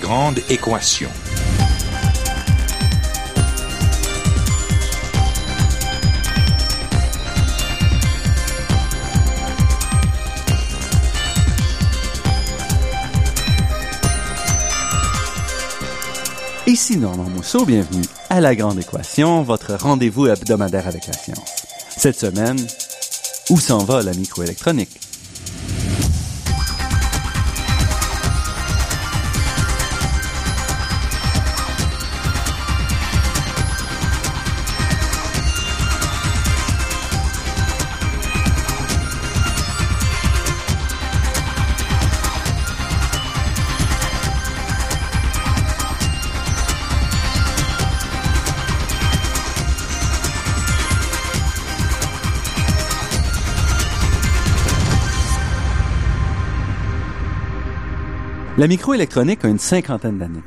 Grande équation. Ici Normand Mousseau, bienvenue à La Grande Équation, votre rendez-vous hebdomadaire avec la science. Cette semaine, où s'en va la microélectronique? La microélectronique a une cinquantaine d'années.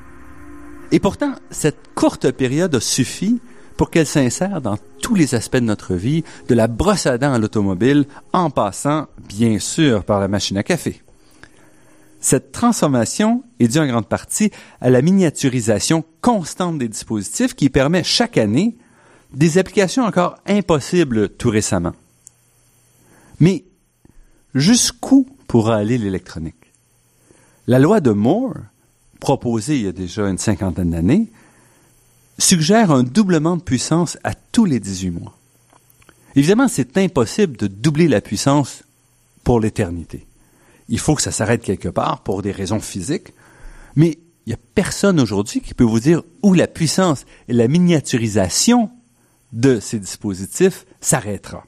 Et pourtant, cette courte période a suffi pour qu'elle s'insère dans tous les aspects de notre vie, de la brosse à dents à l'automobile, en passant, bien sûr, par la machine à café. Cette transformation est due en grande partie à la miniaturisation constante des dispositifs qui permet chaque année des applications encore impossibles tout récemment. Mais jusqu'où pourra aller l'électronique? La loi de Moore, proposée il y a déjà une cinquantaine d'années, suggère un doublement de puissance à tous les 18 mois. Évidemment, c'est impossible de doubler la puissance pour l'éternité. Il faut que ça s'arrête quelque part pour des raisons physiques, mais il n'y a personne aujourd'hui qui peut vous dire où la puissance et la miniaturisation de ces dispositifs s'arrêtera.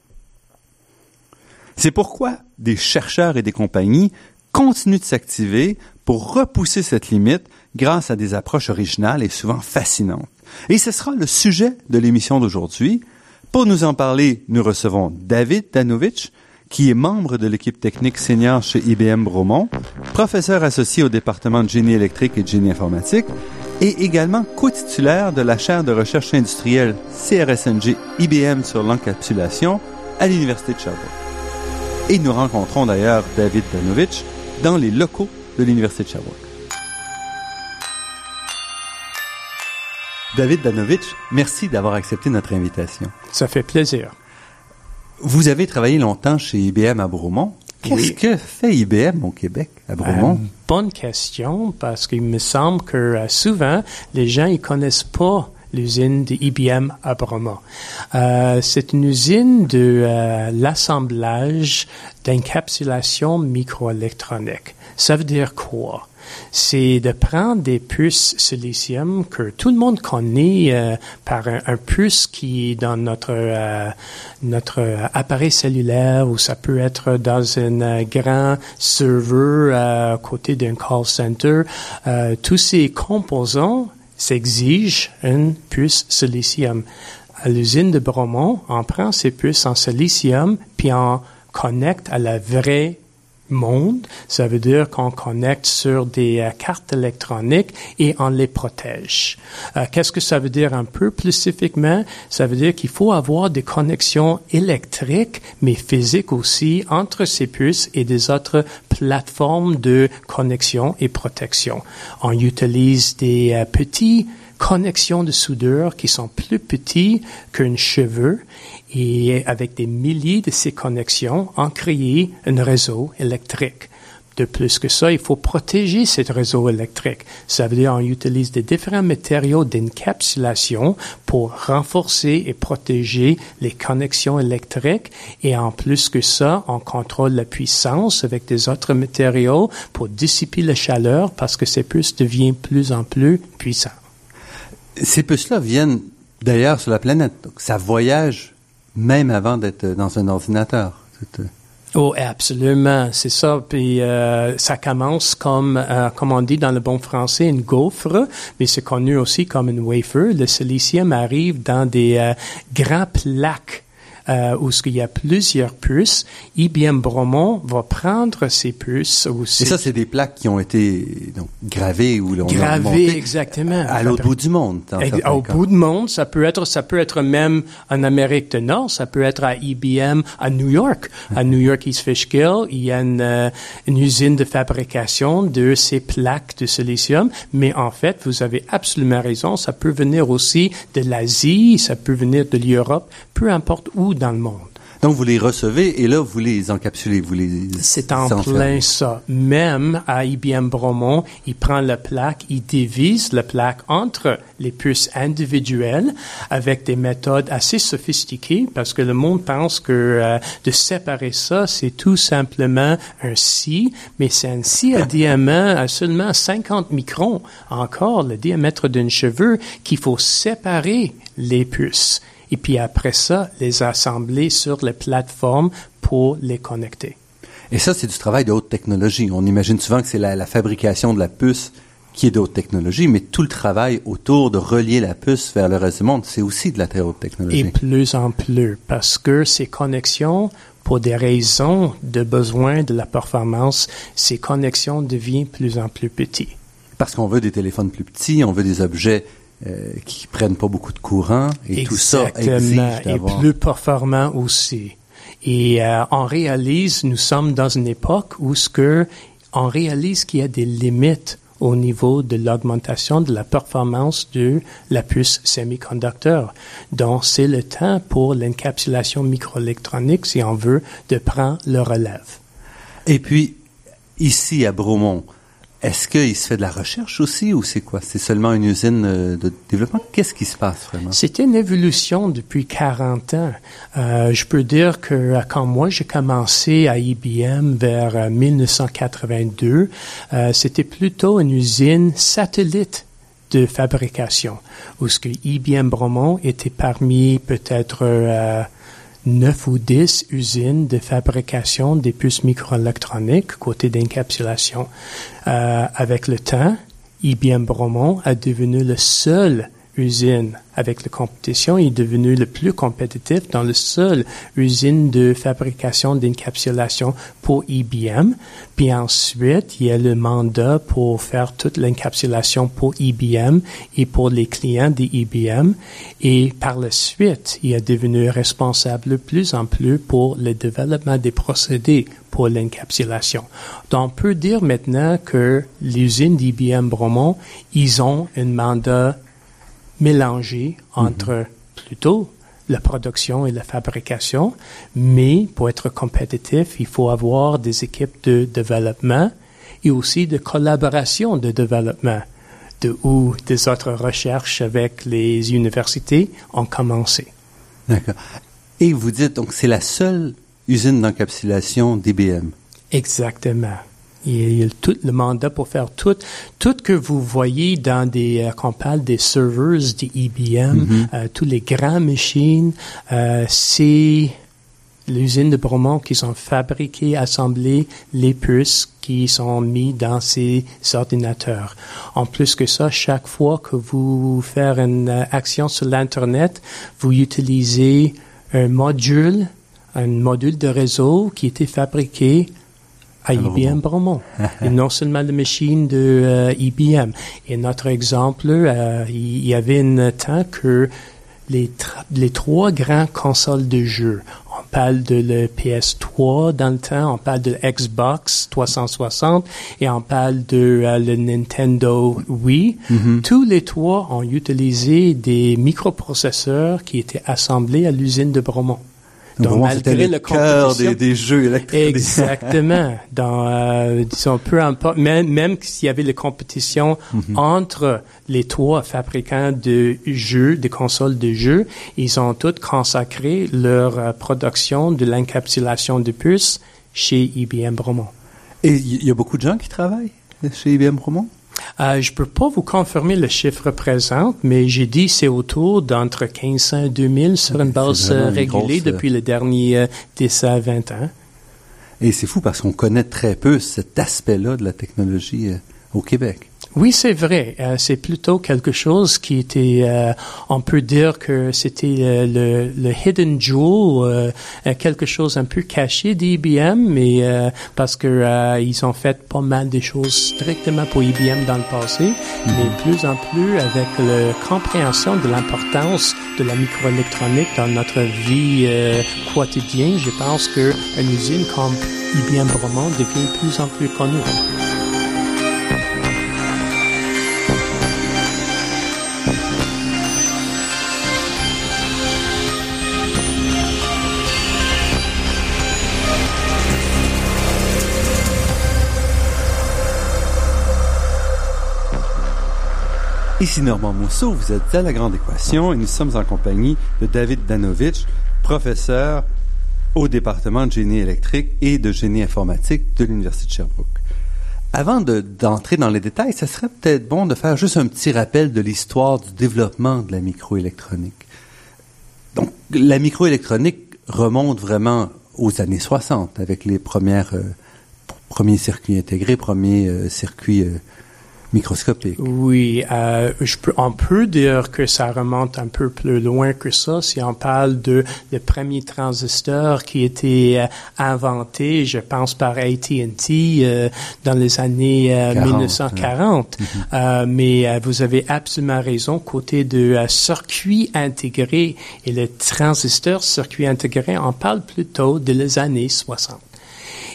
C'est pourquoi des chercheurs et des compagnies continuent de s'activer pour repousser cette limite grâce à des approches originales et souvent fascinantes. Et ce sera le sujet de l'émission d'aujourd'hui. Pour nous en parler, nous recevons David Danovich, qui est membre de l'équipe technique senior chez IBM Bromont, professeur associé au département de génie électrique et de génie informatique, et également co-titulaire de la chaire de recherche industrielle CRSNG IBM sur l'encapsulation à l'Université de Sherbrooke. Et nous rencontrons d'ailleurs David Danovich dans les locaux de l'Université de Sherbrooke. David Danovich, merci d'avoir accepté notre invitation. Ça fait plaisir. Vous avez travaillé longtemps chez IBM à Bromont. Qu'est-ce Oui. que fait IBM au Québec, à Bromont? Euh, bonne question, parce qu'il me semble que euh, souvent, les gens ils connaissent pas l'usine de IBM à Bromont. Euh, c'est une usine de euh, l'assemblage d'encapsulation microélectronique. Ça veut dire quoi? C'est de prendre des puces silicium que tout le monde connaît euh, par un, puce qui est dans notre euh, notre appareil cellulaire ou ça peut être dans un euh, grand serveur euh, à côté d'un call center. Tous ces composants s'exigent une puce silicium. À l'usine de Bromont, on prend ces puces en silicium puis on connecte à la vraie monde. Ça veut dire qu'on connecte sur des euh, cartes électroniques et on les protège. Euh, Qu'est-ce que ça veut dire un peu plus spécifiquement? Ça veut dire qu'il faut avoir des connexions électriques, mais physiques aussi, entre ces puces et des autres plateformes de connexion et protection. On utilise des euh, petits connexions de soudure qui sont plus petits qu'un cheveu et avec des milliers de ces connexions, on crée un réseau électrique. De plus que ça, il faut protéger ce réseau électrique. Ça veut dire qu'on utilise des différents matériaux d'encapsulation pour renforcer et protéger les connexions électriques. Et en plus que ça, on contrôle la puissance avec des autres matériaux pour dissiper la chaleur parce que ces puces deviennent plus en plus puissants. Ces puces-là viennent d'ailleurs sur la planète. Ça voyage même avant d'être dans un ordinateur. Euh, Oh, absolument, c'est ça. Puis euh, ça commence comme, euh, comme on dit dans le bon français, une gaufre, mais c'est connu aussi comme une wafer. Le silicium arrive dans des euh, grands plaques euh, où il y a plusieurs puces, IBM Bromont va prendre ces puces. Ou Et ça, c'est des plaques qui ont été donc, gravées ou l'on a Gravées, exactement. à l'autre bout du monde. certains Au bout du monde, ça peut être, ça peut être même en Amérique du Nord, ça peut être à IBM à New York. À New York East Fishkill, il y a une, euh, une usine de fabrication de ces plaques de silicium. Mais en fait, vous avez absolument raison, ça peut venir aussi de l'Asie, ça peut venir de l'Europe, peu importe où dans le monde. Donc, vous les recevez et là, vous les encapsulez, vous les C'est en plein ça. Même à IBM Bromont, il prend la plaque, il divise la plaque entre les puces individuelles avec des méthodes assez sophistiquées parce que le monde pense que euh, de séparer ça, c'est tout simplement un scie, mais c'est un scie à diamètre à seulement 50 microns. Encore le diamètre d'un cheveu qu'il faut séparer les puces. Et puis après ça, les assembler sur les plateformes pour les connecter. Et ça, c'est du travail de haute technologie. On imagine souvent que c'est la, la fabrication de la puce qui est de haute technologie, mais tout le travail autour de relier la puce vers le reste du monde, c'est aussi de la très haute technologie. Et plus en plus, parce que ces connexions, pour des raisons de besoin de la performance, ces connexions deviennent plus en plus petites. Parce qu'on veut des téléphones plus petits, on veut des objets euh, qui prennent pas beaucoup de courant, et tout ça exige Et plus performant aussi. Et euh, on réalise, nous sommes dans une époque où ce que on réalise qu'il y a des limites au niveau de l'augmentation de la performance de la puce semi-conducteur. Donc, c'est le temps pour l'encapsulation microélectronique, si on veut, de prendre le relève. Et puis, ici à Bromont, est-ce qu'il se fait de la recherche aussi, ou c'est quoi? C'est seulement une usine euh, de développement? Qu'est-ce qui se passe vraiment? C'était une évolution depuis 40 ans. Euh, je peux dire que euh, quand moi j'ai commencé à IBM vers euh, 1982, euh, c'était plutôt une usine satellite de fabrication, où ce que IBM Bromont était parmi peut-être euh, 9 ou 10 usines de fabrication des puces microélectroniques côté d'encapsulation. Euh, avec le temps, IBM Bromont a devenu le seul usine avec la compétition, il est devenu le plus compétitif dans le seul usine de fabrication d'encapsulation pour IBM. Puis ensuite, il y a le mandat pour faire toute l'encapsulation pour IBM et pour les clients de IBM. Et par la suite, il est devenu responsable de plus en plus pour le développement des procédés pour l'encapsulation. Donc, on peut dire maintenant que l'usine d'IBM Bromont, ils ont un mandat mélangé entre plutôt la production et la fabrication, mais pour être compétitif, il faut avoir des équipes de développement et aussi de collaboration de développement, de où des autres recherches avec les universités ont commencé. D'accord. Et vous dites, donc, c'est la seule usine d'encapsulation d'IBM. Exactement. Il y a tout le mandat pour faire tout, tout que vous voyez dans des, euh, qu'on parle des servers d'IBM, euh, tous les grands machines, euh, c'est l'usine de Bromont qui sont fabriqués, assemblés les puces qui sont mis dans ces ordinateurs. En plus que ça, chaque fois que vous faites une action sur l'Internet, vous utilisez un module, un module de réseau qui était fabriqué à IBM Bromont. et non seulement la machine de euh, IBM. Et notre exemple, euh, il y avait un temps que les, trois grands consoles de jeux, on parle de le PS3 dans le temps, on parle de Xbox 360 et on parle de euh, le Nintendo Wii. Tous les trois ont utilisé des microprocesseurs qui étaient assemblés à l'usine de Bromont. Donc, malgré le cœur des, des jeux électriques. Exactement. Dans, euh, disons, peu importe, même, même s'il y avait la compétition entre les trois fabricants de jeux, des consoles de jeux, ils ont tous consacré leur euh, production de l'encapsulation de puces chez IBM Bromont. Et il y a beaucoup de gens qui travaillent chez IBM Bromont? Euh, je peux pas vous confirmer le chiffre présent, mais j'ai dit c'est autour d'entre 1500 et 2000 sur une base euh, régulée grosse, euh, depuis les derniers euh, 10 à 20 ans. Et c'est fou parce qu'on connaît très peu cet aspect-là de la technologie euh, au Québec. Oui, c'est vrai. Euh, c'est plutôt quelque chose qui était, euh, on peut dire que c'était euh, le, le hidden jewel, euh, quelque chose un peu caché d'IBM, mais parce que ils ont fait pas mal de choses strictement pour IBM dans le passé, mais plus en plus avec la compréhension de l'importance de la microélectronique dans notre vie quotidienne, je pense que une usine comme IBM Bromont devient de plus en plus connue. Ici Normand Mousseau, vous êtes à La Grande Équation et nous sommes en compagnie de David Danovitch, professeur au département de génie électrique et de génie informatique de l'Université de Sherbrooke. Avant d'entrer dans les détails, ça serait peut-être bon de faire juste un petit rappel de l'histoire du développement de la microélectronique. Donc, la microélectronique remonte vraiment aux années 60 avec les premières, euh, premiers circuits intégrés, premiers euh, circuits euh, microscopique. Oui, euh, je peux, on peut dire que ça remonte un peu plus loin que ça. Si on parle de le premier transistor qui était euh, inventé, je pense par AT&T euh, dans les années 1940. Euh, mais vous avez absolument raison côté de circuit intégré et le transistor circuit intégré, on parle plutôt de les années 60.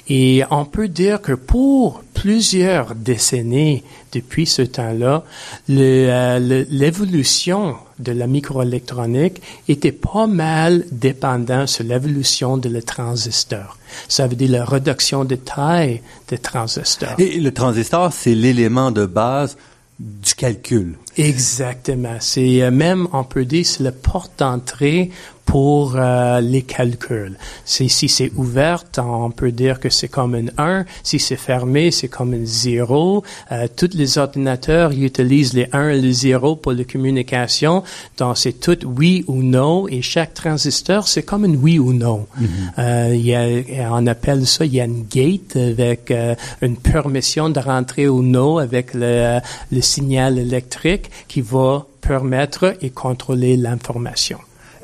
Et on peut dire que pour plusieurs décennies depuis ce temps-là, euh, l'évolution de la microélectronique était pas mal dépendant sur l'évolution de le transistor. Ça veut dire la réduction de taille des transistors. Et le transistor, c'est l'élément de base du calcul. Exactement. C'est euh, même, on peut dire, c'est la porte d'entrée pour euh, les calculs. si c'est ouvert, on peut dire que c'est comme un 1. Si c'est fermé, c'est comme un 0. Euh, tous les ordinateurs utilisent les 1 et les 0 pour la communication. Donc, c'est tout oui ou non. Et chaque transistor, c'est comme un oui ou non. Mm-hmm. euh, y a, on appelle ça, il y a une gate avec euh, une permission de rentrer ou non avec le, le signal électrique qui va permettre et contrôler l'information.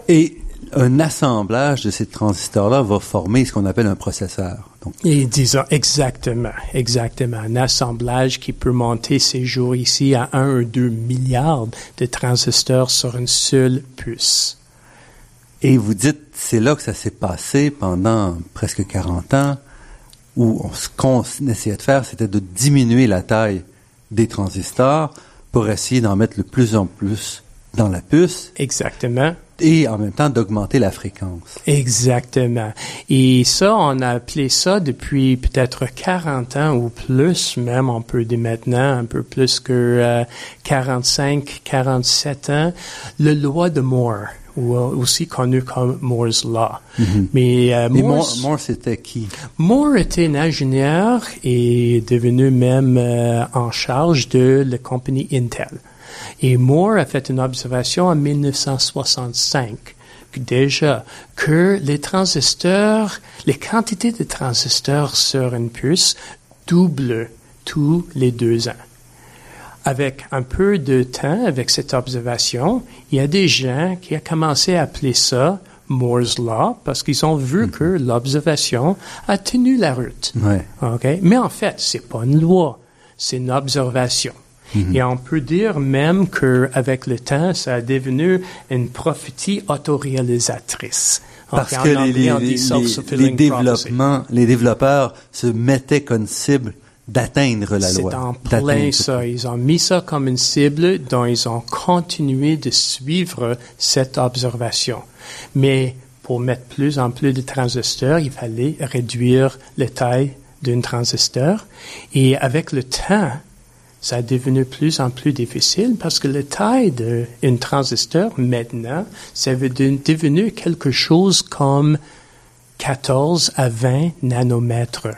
Et un assemblage de ces transistors-là va former ce qu'on appelle un processeur. Donc. Et disons, exactement, exactement. Un assemblage qui peut monter ces jours ici à 1 ou 2 milliards de transistors sur une seule puce. Et vous dites, c'est là que ça s'est passé pendant presque 40 ans, où ce qu'on essayait de faire, c'était de diminuer la taille des transistors pour essayer d'en mettre le plus en plus dans la puce. Exactement et en même temps d'augmenter la fréquence. Exactement. Et ça, on a appelé ça depuis peut-être 40 ans ou plus, même on peut dire maintenant un peu plus que 45, euh, 47 ans, le loi de Moore ou euh, aussi connu comme Moore's Law. Mm-hmm. Mais euh, Moore, c'était qui? Moore était un ingénieur et devenu même en charge de la compagnie Intel. Et Moore a fait une observation en 1965 déjà que les transistors, les quantités de transistors sur une puce doublent tous les deux ans. Avec un peu de temps, avec cette observation, il y a des gens qui ont commencé à appeler ça Moore's Law parce qu'ils ont vu mm-hmm. que l'observation a tenu la route. Ouais. Mais en fait, c'est pas une loi, c'est une observation. Et on peut dire même qu'avec le temps, ça a devenu une prophétie autoréalisatrice. Parce que les, développements, les développeurs se mettaient comme cible d'atteindre la loi. C'est en plein ça. Ils ont mis ça comme une cible dont ils ont continué de suivre cette observation. Mais pour mettre plus en plus de transistors, il fallait réduire la taille d'un transistor. Et avec le temps, ça a devenu plus en plus difficile parce que la taille d'un transistor maintenant, c'est devenu quelque chose comme 14 à 20 nanomètres.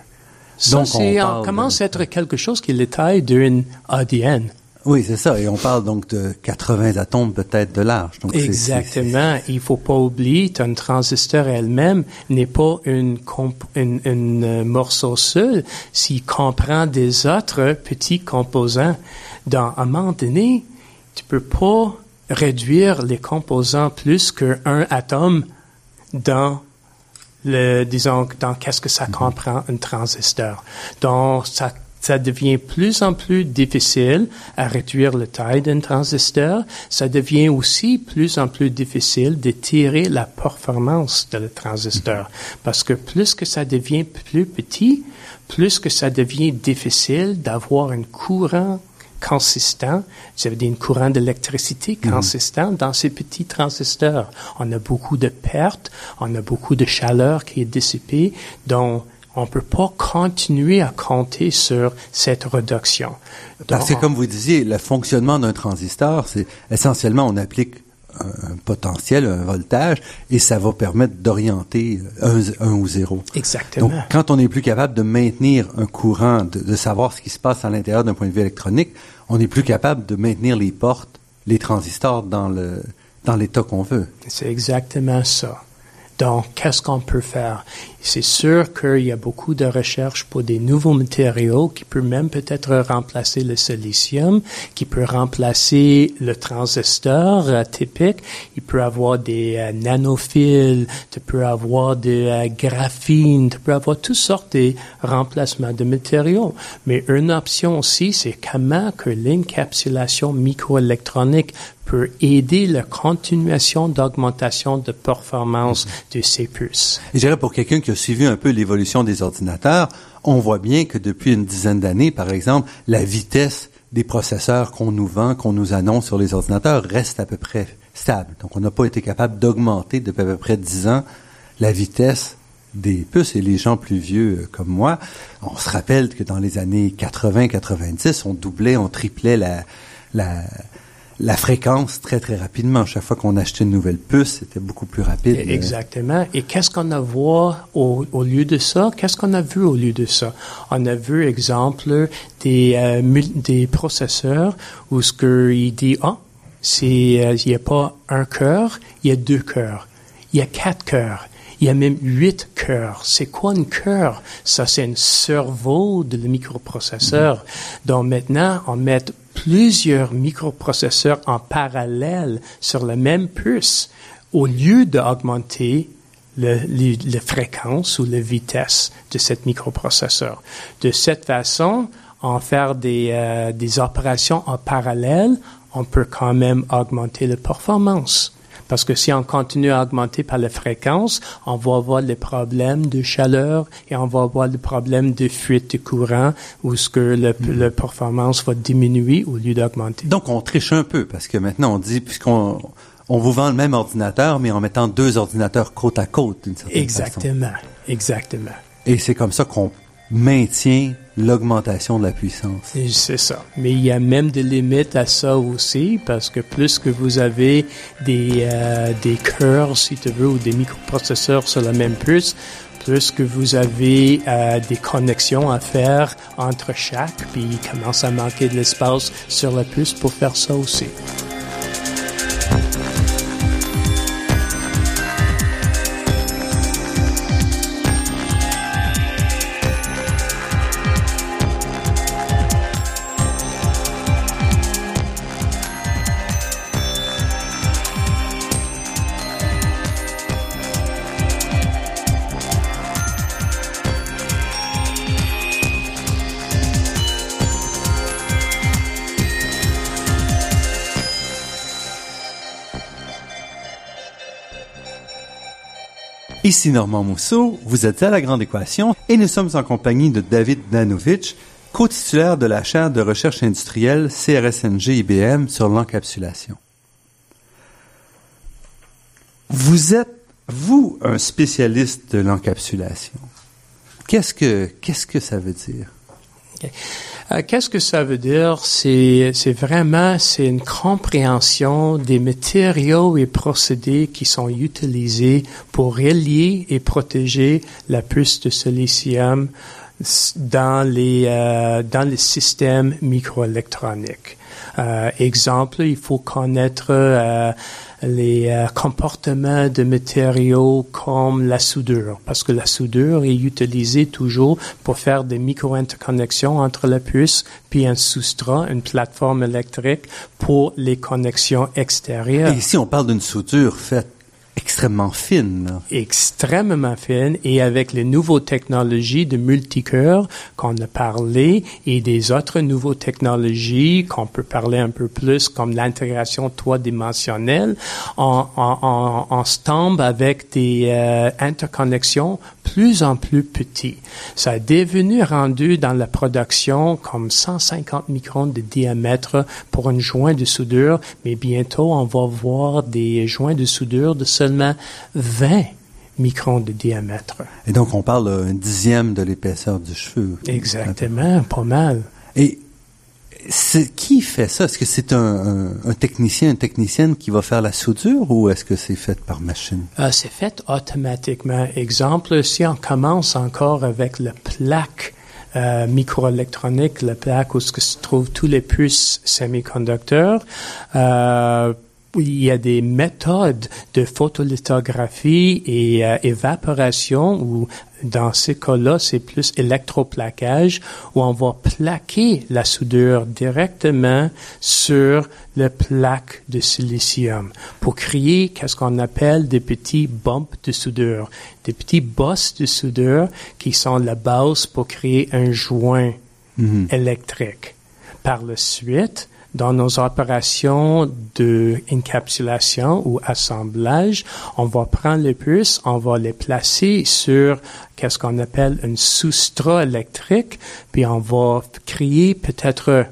Ça, Donc, on, commence à être quelque chose qui est la taille d'une ADN. Oui, c'est ça. Et on parle donc de 80 atomes peut-être de large. Donc Exactement. Il faut pas oublier qu'un transistor elle-même n'est pas une, une, une, euh, morceau seul s'il comprend des autres petits composants. Dans un moment donné, tu peux pas réduire les composants plus qu'un atome dans le, disons, dans qu'est-ce que ça comprend un transistor. Donc, ça, ça devient plus en plus difficile à réduire la taille d'un transistor. Ça devient aussi plus en plus difficile de tirer la performance de le transistor. Parce que plus que ça devient plus petit, plus que ça devient difficile d'avoir un courant consistant, ça veut dire un courant d'électricité consistant dans ces petits transistors. On a beaucoup de pertes, on a beaucoup de chaleur qui est dissipée, donc on peut pas continuer à compter sur cette réduction. Parce que Donc, comme vous disiez, le fonctionnement d'un transistor, c'est essentiellement on applique un, potentiel, un voltage, et ça va permettre d'orienter un, un ou zéro. Exactement. Donc, quand on n'est plus capable de maintenir un courant, de, de savoir ce qui se passe à l'intérieur d'un point de vue électronique, on n'est plus capable de maintenir les portes, les transistors dans le dans l'état qu'on veut. C'est exactement ça. Donc, qu'est-ce qu'on peut faire? C'est sûr qu'il y a beaucoup de recherches pour des nouveaux matériaux qui peuvent même peut-être remplacer le silicium, qui peut remplacer le transistor euh, typique. Il peut avoir des euh, nanophiles, tu peux avoir des euh, graphines, tu peux avoir toutes sortes de remplacements de matériaux. Mais une option aussi, c'est comment que l'encapsulation microélectronique peut aider la continuation d'augmentation de performance de ces puces. Et je dirais pour quelqu'un qui a suivi un peu l'évolution des ordinateurs, on voit bien que depuis une dizaine d'années, par exemple, la vitesse des processeurs qu'on nous vend, qu'on nous annonce sur les ordinateurs reste à peu près stable. Donc, on n'a pas été capable d'augmenter depuis à peu près dix ans la vitesse des puces et les gens plus vieux euh, comme moi, on se rappelle que dans les années 80-90, on doublait, on triplait la, la, la fréquence très très rapidement. Chaque fois qu'on achetait une nouvelle puce, c'était beaucoup plus rapide. Exactement. Et qu'est-ce qu'on a vu au, au lieu de ça? Qu'est-ce qu'on a vu au lieu de ça? On a vu, exemple, des, euh, des processeurs où ce qu'il dit, ah, c'est, euh, il n'y a pas un cœur, il y a deux cœurs. Il y a quatre cœurs. Il y a même huit cœurs. C'est quoi un cœur? Ça, c'est un cerveau de le microprocesseur. Donc maintenant, on met plusieurs microprocesseurs en parallèle sur la même puce au lieu d'augmenter la fréquence ou la vitesse de cet microprocesseur. De cette façon, en faire des, euh, des opérations en parallèle, on peut quand même augmenter la performance. Parce que si on continue à augmenter par la fréquence, on va avoir les problèmes de chaleur et on va avoir les problèmes de fuite de courant où ce que le, la performance va diminuer au lieu d'augmenter. Donc, on triche un peu parce que maintenant, on dit, puisqu'on on vous vend le même ordinateur, mais en mettant deux ordinateurs côte à côte, d'une certaine façon. Exactement, exactement. Et c'est comme ça qu'on maintient l'augmentation de la puissance. C'est ça. Mais il y a même des limites à ça aussi, parce que plus que vous avez des, euh, des cœurs, si tu veux, ou des microprocesseurs sur la même puce, plus que vous avez euh, des connexions à faire entre chaque, puis il commence à manquer de l'espace sur la puce pour faire ça aussi. Ici Normand Mousseau, vous êtes à La Grande Équation et nous sommes en compagnie de David Danovitch, co-titulaire de la chaire de recherche industrielle CRSNG IBM sur l'encapsulation. Vous êtes, vous, un spécialiste de l'encapsulation. Qu'est-ce que, qu'est-ce que ça veut dire? Euh, Qu'est-ce que ça veut dire? C'est, vraiment, c'est une compréhension des matériaux et procédés qui sont utilisés pour relier et protéger la puce de silicium dans les euh, dans les systèmes microélectroniques. Euh, exemple, il faut connaître euh, les euh, comportements de matériaux comme la soudure, parce que la soudure est utilisée toujours pour faire des micro-interconnexions entre la puce puis un substrat, une plateforme électrique pour les connexions extérieures. Et ici, on parle d'une soudure faite extrêmement fine. extrêmement fine et avec les nouvelles technologies de multicœur qu'on a parlé et des autres nouvelles technologies qu'on peut parler un peu plus comme l'intégration trois-dimensionnelle, on, on, on, on se tombe avec des euh, interconnexions plus en plus petites. Ça est devenu rendu dans la production comme 150 microns de diamètre pour un joint de soudure, mais bientôt on va voir des joints de soudure de seulement 20 microns de diamètre. Et donc, on parle d'un dixième de l'épaisseur du cheveu. Exactement, pas mal. Et qui fait ça? Est-ce que c'est un, un- un technicien, une technicienne qui va faire la soudure ou est-ce que c'est fait par machine? Euh, c'est fait automatiquement. Exemple, si on commence encore avec la plaque euh, microélectronique, la plaque où se trouvent tous les puces semi-conducteurs, euh, il y a des méthodes de photolithographie et euh, évaporation où dans ces cas-là, c'est plus électroplaquage où on va plaquer la soudure directement sur la plaque de silicium pour créer qu'est-ce qu'on appelle des petits bumps de soudure, des petits bosses de soudure qui sont la base pour créer un joint Mhm. électrique. Par la suite, dans nos opérations de encapsulation ou assemblage, on va prendre les puces, on va les placer sur qu'est-ce qu'on appelle un substrat électrique, puis on va créer peut-être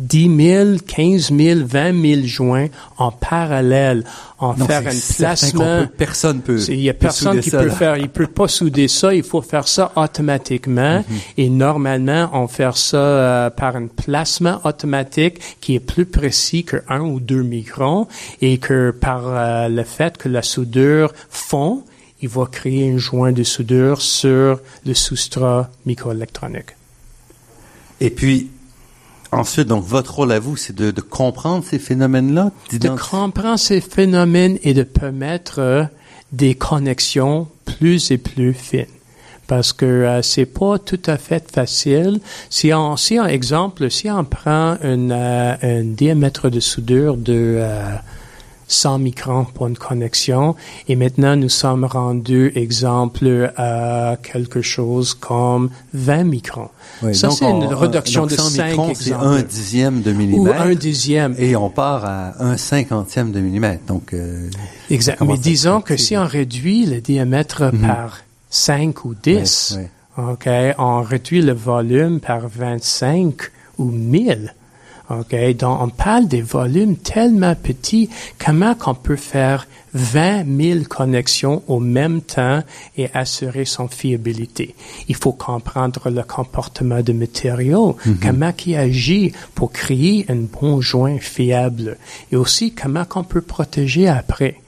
10 000, 15 000, 20 000 joints en parallèle, en Donc, faire un placement. peut- personne peut. Il y a personne qui ça, peut là. faire, il peut pas souder ça, il faut faire ça automatiquement. Et normalement, on fait ça euh, par un placement automatique qui est plus précis que un ou deux microns et que par euh, le fait que la soudure fond, il va créer un joint de soudure sur le substrat microélectronique. Et puis, ensuite, donc, votre rôle à vous, c'est de, de comprendre ces phénomènes-là, de comprendre ces phénomènes et de permettre euh, des connexions plus et plus fines. Parce que euh, c'est pas tout à fait facile. Si on, si on exemple, si on prend une, euh, un diamètre de soudure de euh, 100 microns pour une connexion, et maintenant nous sommes rendus, exemple, à quelque chose comme 20 microns. Oui, Ça, c'est une on- réduction de 100 5 microns, C'est un dixième de Ou millimètre. un dixième. Et on part à un cinquantième de millimètre. Donc, euh, Exact. Mais disons que si on réduit le diamètre Mhm. par 5 ou 10, ouais, OK, on réduit le volume par 25 ou 1000. OK, donc on parle des volumes tellement petits, comment qu'on peut faire 20 000 connexions au même temps et assurer son fiabilité? Il faut comprendre le comportement de matériaux, comment qui agit pour créer un bon joint fiable et aussi comment qu'on peut protéger après.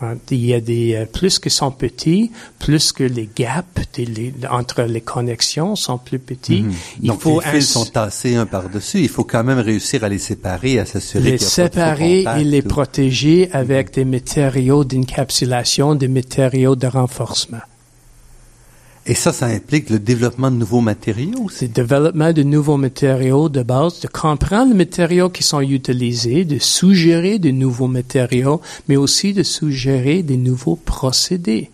Hein, Il y a des euh, plus que sont petits, plus que les gaps des- les- entre les connexions sont plus petits. mhm. Il donc faut les fils sont tassés un par-dessus. Il faut quand même réussir à les séparer, à s'assurer les séparer et les ou- protéger avec des matériaux d'encapsulation, des matériaux de renforcement. Et ça, ça implique le développement de nouveaux matériaux. C'est le développement de nouveaux matériaux de base, de comprendre les matériaux qui sont utilisés, de suggérer de nouveaux matériaux, mais aussi de suggérer des nouveaux procédés.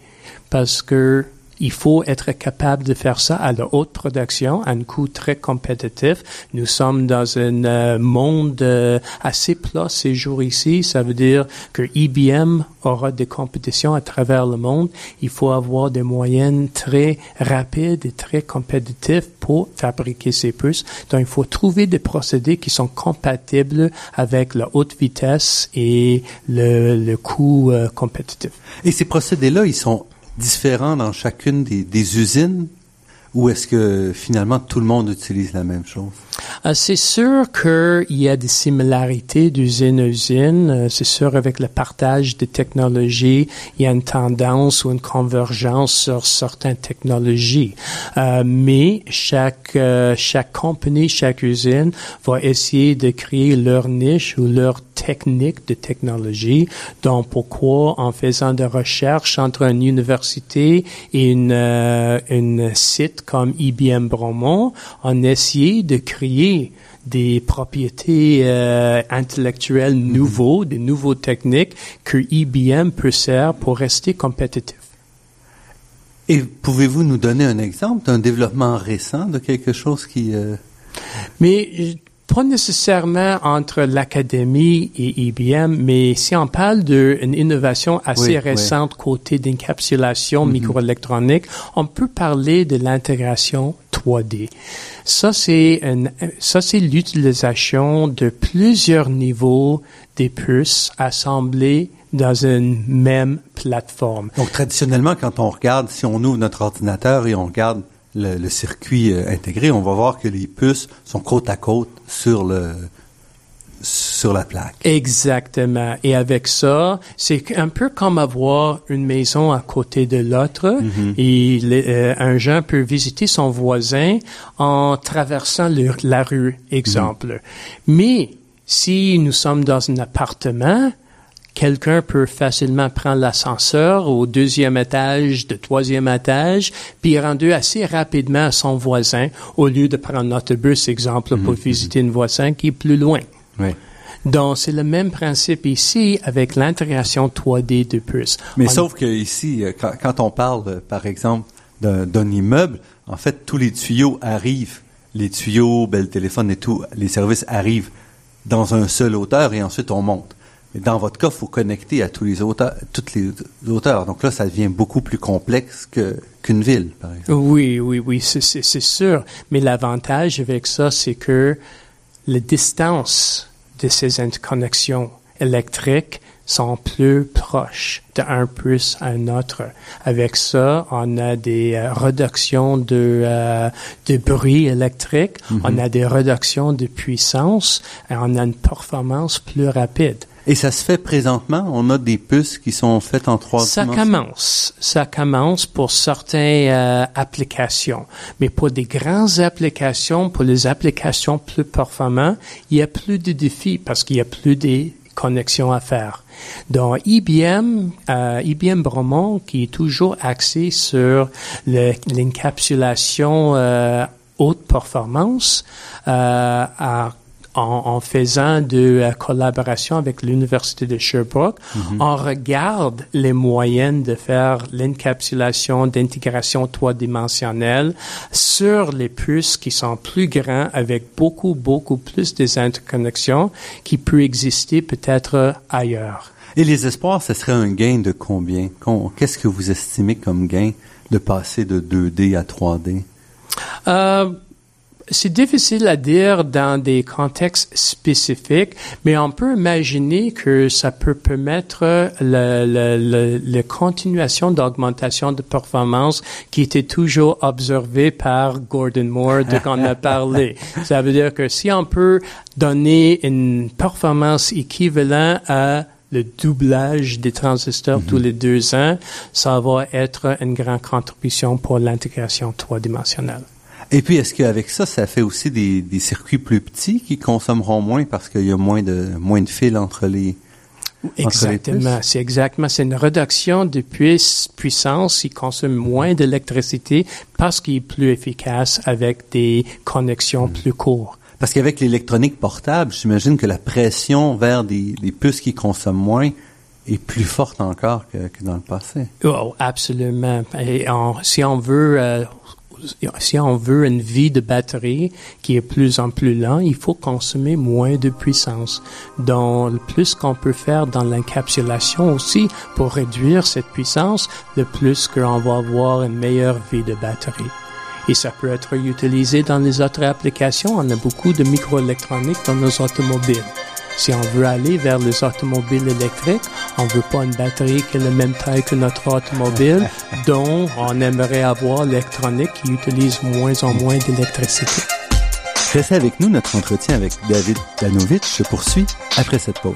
Parce que il faut être capable de faire ça à la haute production, à un coût très compétitif. Nous sommes dans un euh, monde euh, assez plat ces jours ici. Ça veut dire que IBM aura des compétitions à travers le monde. Il faut avoir des moyens très rapides et très compétitifs pour fabriquer ces puces. Donc, il faut trouver des procédés qui sont compatibles avec la haute vitesse et le, le coût euh, compétitif. Et ces procédés-là, ils sont différents dans chacune des, des usines ou est-ce que finalement tout le monde utilise la même chose? Euh, c'est sûr qu'il y a des similarités d'usine à usine. Euh, c'est sûr avec le partage de technologies, il y a une tendance ou une convergence sur certaines technologies. Euh, mais chaque chaque compagnie, chaque usine va essayer de créer leur niche ou leur technique de technologie. Donc pourquoi en faisant des recherches entre une université et une une site comme IBM Bromont, on essaie de créer des propriétés euh, intellectuelles nouveaux, des nouveaux techniques que IBM peut servir pour rester compétitif. Et pouvez-vous nous donner un exemple d'un développement récent de quelque chose qui... Euh, Mais pas nécessairement entre l'académie et IBM, mais si on parle d'une innovation assez récente côté d'encapsulation mhm. microélectronique, on peut parler de l'intégration 3D. Ça, c'est l'utilisation de plusieurs niveaux des puces assemblées dans une même plateforme. Donc, traditionnellement, quand on regarde, si on ouvre notre ordinateur et on regarde le, circuit euh, intégré, on va voir que les puces sont côte à côte sur le sur la plaque. Exactement. Et avec ça, c'est un peu comme avoir une maison à côté de l'autre. Et euh, un jeune peut visiter son voisin en traversant la rue, exemple. Mm-hmm. Mais si nous sommes dans un appartement, quelqu'un peut facilement prendre l'ascenseur au deuxième étage, de troisième étage, puis rendu assez rapidement à son voisin au lieu de prendre l'autobus, exemple, pour mhm, visiter une voisin qui est plus loin. Oui. Donc, c'est le même principe ici avec l'intégration 3D de puces. Mais sauf que ici, euh, quand, on parle, euh, par exemple, d'un immeuble, en fait, tous les tuyaux arrivent, les tuyaux, ben, le téléphone et tout, les services arrivent dans un seul hauteur et ensuite on monte. Mais dans votre cas, il faut connecter à tous les auteurs, toutes les auteurs. Donc là, ça devient beaucoup plus complexe que, qu'une ville, par exemple. Oui, oui, oui, c'est, sûr. Mais l'avantage avec ça, c'est que la distance de ces interconnexions électriques sont plus proches d'un plus à un autre. Avec ça, on a des euh, réductions de, euh, de bruit électrique, on a des réductions de puissance et on a une performance plus rapide. Et ça se fait présentement? On a des puces qui sont faites en trois ça commence. Ça commence pour certaines euh, applications. Mais pour des grandes applications, pour les applications plus performantes, il y a plus de défis parce qu'il y a plus de connexions à faire. Donc, IBM, euh, IBM Bromont, qui est toujours axé sur l'encapsulation euh, haute performance, a en, faisant de la collaboration avec l'Université de Sherbrooke, mhm. on regarde les moyens de faire l'encapsulation d'intégration trois-dimensionnelle sur les puces qui sont plus grands avec beaucoup, beaucoup plus des interconnexions qui peuvent exister peut-être ailleurs. Et les espoirs, ce serait un gain de combien? Qu'est-ce que vous estimez comme gain de passer de 2D à 3D? Euh, c'est difficile à dire dans des contextes spécifiques, mais on peut imaginer que ça peut permettre la, la, la, continuation d'augmentation de performance qui était toujours observée par Gordon Moore de qu'on a parlé. ça veut dire que si on peut donner une performance équivalente à le doublage des transistors tous mm-hmm. les deux ans, ça va être une grande contribution pour l'intégration trois-dimensionnelle. Et puis, est-ce qu'avec ça, ça fait aussi des, des, circuits plus petits qui consommeront moins parce qu'il y a moins de moins de fils entre les Exactement, c'est exactement, c'est une réduction de puissance. Il consomme moins d'électricité parce qu'il est plus efficace avec des connexions hmm. plus courtes. Parce qu'avec l'électronique portable, j'imagine que la pression vers des, des puces qui consomment moins est plus forte encore que, que dans le passé. Oh, absolument. Et si on veut euh, si on veut une vie de batterie qui est plus en plus lent, il faut consommer moins de puissance. Donc, le plus qu'on peut faire dans l'encapsulation aussi pour réduire cette puissance, le plus qu'on va avoir une meilleure vie de batterie. Et ça peut être utilisé dans les autres applications. On a beaucoup de microélectroniques dans nos automobiles. Si on veut aller vers les automobiles électriques, on veut pas une batterie qui est la même taille que notre automobile, dont on aimerait avoir l'électronique qui utilise moins en moins d'électricité. Restez avec nous, notre entretien avec David Danovitch se poursuit après cette pause.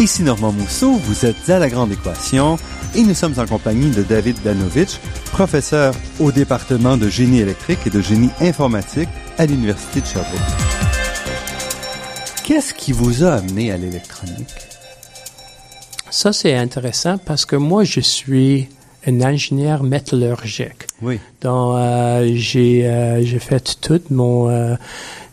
Ici Normand Mousseau, vous êtes à La Grande Équation et nous sommes en compagnie de David Danovitch, professeur au département de génie électrique et de génie informatique à l'Université de Sherbrooke. Qu'est-ce qui vous a amené à l'électronique? Ça, c'est intéressant parce que moi, je suis un ingénieur métallurgique. Oui. Donc, euh, j'ai euh, j'ai fait tout mon euh,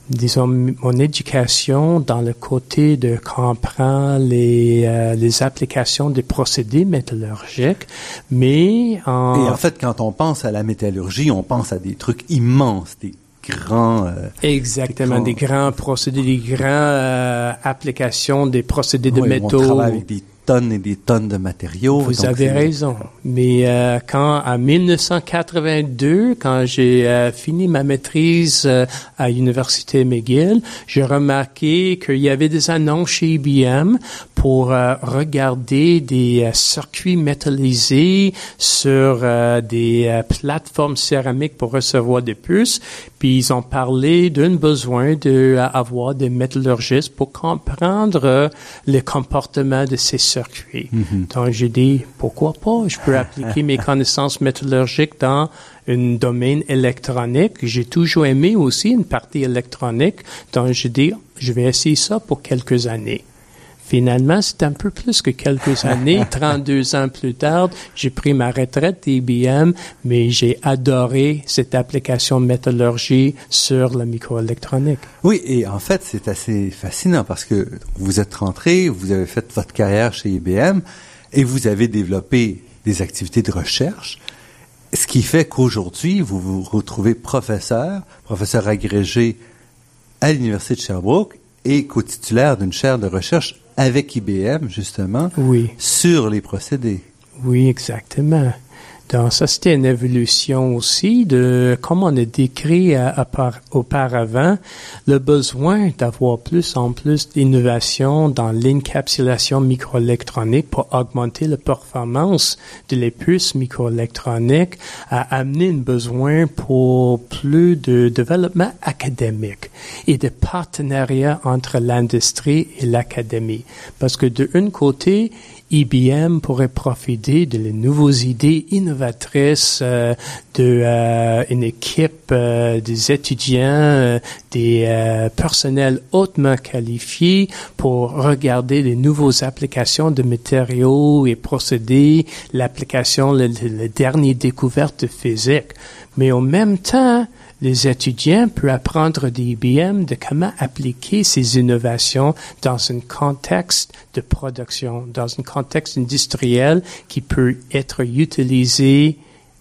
disons, mon éducation dans le côté de comprendre les, euh, les applications des procédés métallurgiques, mais en... Et en fait, quand on pense à la métallurgie, on pense à des trucs immenses, des grands... euh, Exactement, des grands, procédés, des grands euh, applications des procédés de oui, métaux. On travaille avec des tonnes et des tonnes de matériaux. Vous donc avez c'est- raison. Mais euh, quand en 1982, quand j'ai euh, fini ma maîtrise euh, à l'université McGill, j'ai remarqué qu'il y avait des annonces chez IBM pour euh, regarder des euh, circuits métallisés sur euh, des euh, plateformes céramiques pour recevoir des puces. Puis ils ont parlé d'un besoin de euh, avoir des métallurgistes pour comprendre euh, le comportement de ces circuits. Donc j'ai dit pourquoi pas, je peux appliquer mes connaissances métallurgiques dans un domaine électronique. J'ai toujours aimé aussi une partie électronique. Donc j'ai dit je vais essayer ça pour quelques années. Finalement, c'est un peu plus que quelques années. 32 ans plus tard, j'ai pris ma retraite d'IBM, mais j'ai adoré cette application de métallurgie sur la microélectronique. Oui, et en fait, c'est assez fascinant parce que vous êtes rentré, vous avez fait votre carrière chez IBM et vous avez développé des activités de recherche, ce qui fait qu'aujourd'hui, vous vous retrouvez professeur, professeur agrégé à l'Université de Sherbrooke et co-titulaire d'une chaire de recherche avec IBM, justement, Oui. sur les procédés. Oui, exactement. Donc, ça, c'était une évolution aussi de, comme on a décrit auparavant, le besoin d'avoir plus en plus d'innovation dans l'encapsulation microélectronique pour augmenter la performance de les puces microélectroniques a amené un besoin pour plus de développement académique et de partenariat entre l'industrie et l'académie. Parce que de un côté, IBM pourrait profiter de les nouvelles idées innovatrices euh, de euh, équipe euh, des étudiants, euh, des personnels hautement qualifiés pour regarder les nouvelles applications de matériaux et procédés, l'application, les dernières découvertes physiques. Mais en même temps, les étudiants peuvent apprendre d'IBM de comment appliquer ces innovations dans un contexte de production, dans un contexte industriel qui peut être utilisé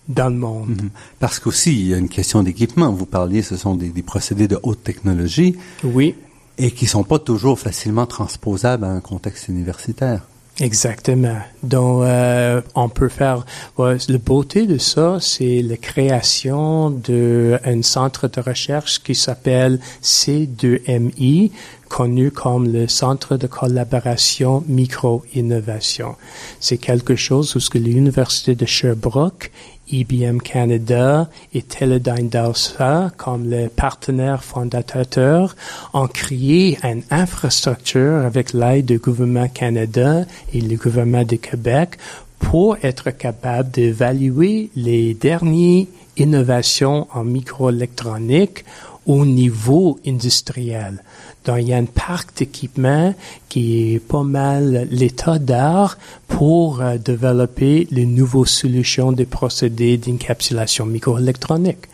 dans le monde. Mhm. Parce qu'aussi, il y a une question d'équipement. Vous parliez, ce sont des, des procédés de haute technologie Oui, et qui sont pas toujours facilement transposables à un contexte universitaire. Exactement. Donc, euh, on peut faire... ouais, la beauté de ça, c'est la création d'un centre de recherche qui s'appelle C2MI, connu comme le Centre de collaboration micro-innovation. C'est quelque chose où ce que l'Université de Sherbrooke, IBM Canada et Teledyne DALSA, comme les partenaires fondateurs, ont créé une infrastructure avec l'aide du gouvernement Canada et le gouvernement de Québec pour être capable d'évaluer les dernières innovations en microélectronique au niveau industriel. Donc, il y a un parc d'équipements qui est pas mal l'état d'art pour euh, développer les nouvelles solutions des procédés d'encapsulation microélectronique.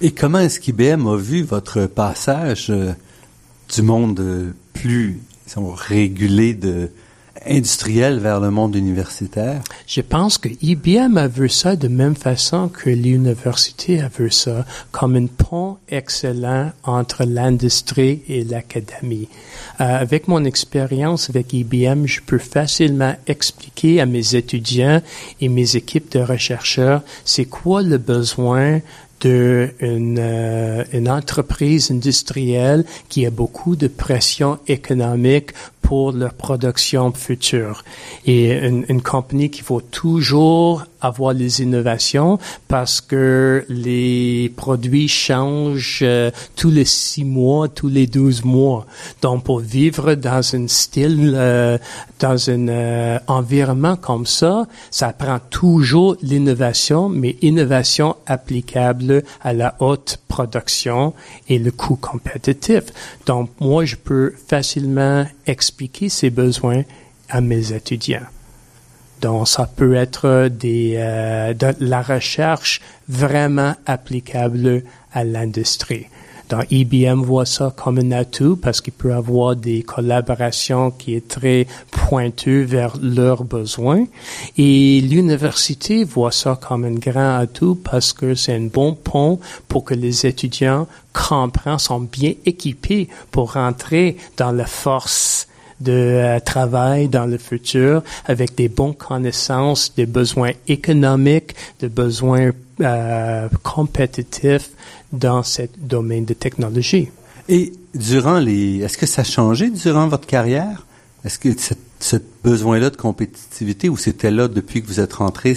Et comment est-ce qu'IBM a vu votre passage euh, du monde euh, plus disons, régulé de industriel vers le monde universitaire? Je pense que IBM a vu ça de même façon que l'université a vu ça, comme un pont excellent entre l'industrie et l'académie. Euh, avec mon expérience avec IBM, je peux facilement expliquer à mes étudiants et mes équipes de chercheurs c'est quoi le besoin d'une euh, une entreprise industrielle qui a beaucoup de pression économique pour leur production future. Et une, une compagnie qui faut toujours avoir les innovations parce que les produits changent euh, tous les six mois, tous les douze mois. Donc, pour vivre dans un style, euh, dans un euh, environnement comme ça, ça prend toujours l'innovation, mais innovation applicable à la haute production et le coût compétitif. Donc, moi, je peux facilement expliquer ces besoins à mes étudiants. Donc, ça peut être des, euh, la recherche vraiment applicable à l'industrie. Donc, IBM voit ça comme un atout parce qu'il peut avoir des collaborations qui est très pointues vers leurs besoins. Et l'université voit ça comme un grand atout parce que c'est un bon pont pour que les étudiants comprennent, sont bien équipés pour rentrer dans la force de euh, travail dans le futur avec des bonnes connaissances des besoins économiques, des besoins euh, compétitifs dans ce domaine de technologie. Et durant les, est-ce que ça a changé durant votre carrière? Est-ce que ce, besoin-là de compétitivité ou c'était là depuis que vous êtes rentré,